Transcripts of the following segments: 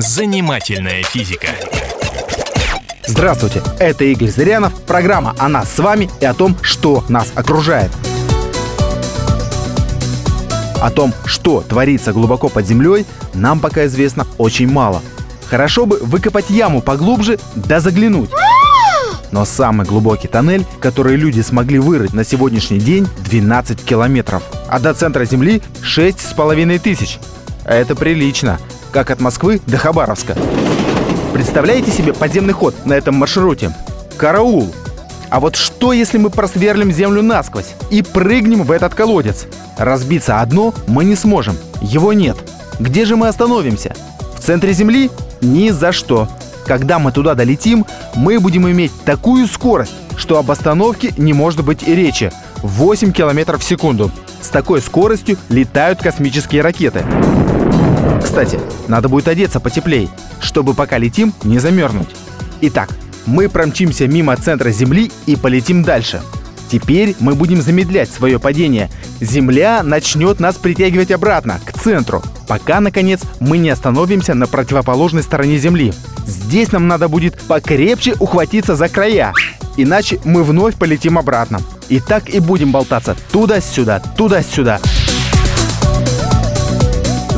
Занимательная физика. Здравствуйте, это Игорь Зырянов, программа о нас с вами и о том, что нас окружает. О том, что творится глубоко под землей, нам пока известно очень мало. Хорошо бы выкопать яму поглубже да заглянуть. Но самый глубокий тоннель, который люди смогли вырыть на сегодняшний день, 12 километров. А до центра Земли 6,5 тысяч. Это прилично. Как от Москвы до Хабаровска. Представляете себе подземный ход на этом маршруте? Караул! А вот что, если мы просверлим землю насквозь и прыгнем в этот колодец? Разбиться одно мы не сможем. Его нет. Где же мы остановимся? В центре Земли? Ни за что. Когда мы туда долетим, мы будем иметь такую скорость, что об остановке не может быть и речи. 8 километров в секунду. С такой скоростью летают космические ракеты. Кстати, надо будет одеться потеплей, чтобы пока летим, не замерзнуть. Итак, мы промчимся мимо центра Земли и полетим дальше. Теперь мы будем замедлять свое падение. Земля начнет нас притягивать обратно, к центру, пока, наконец, мы не остановимся на противоположной стороне Земли. Здесь нам надо будет покрепче ухватиться за края, иначе мы вновь полетим обратно. И так и будем болтаться туда-сюда, туда-сюда.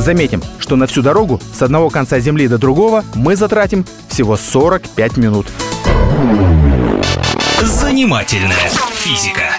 Заметим, что на всю дорогу с одного конца Земли до другого мы затратим всего 45 минут. Занимательная физика.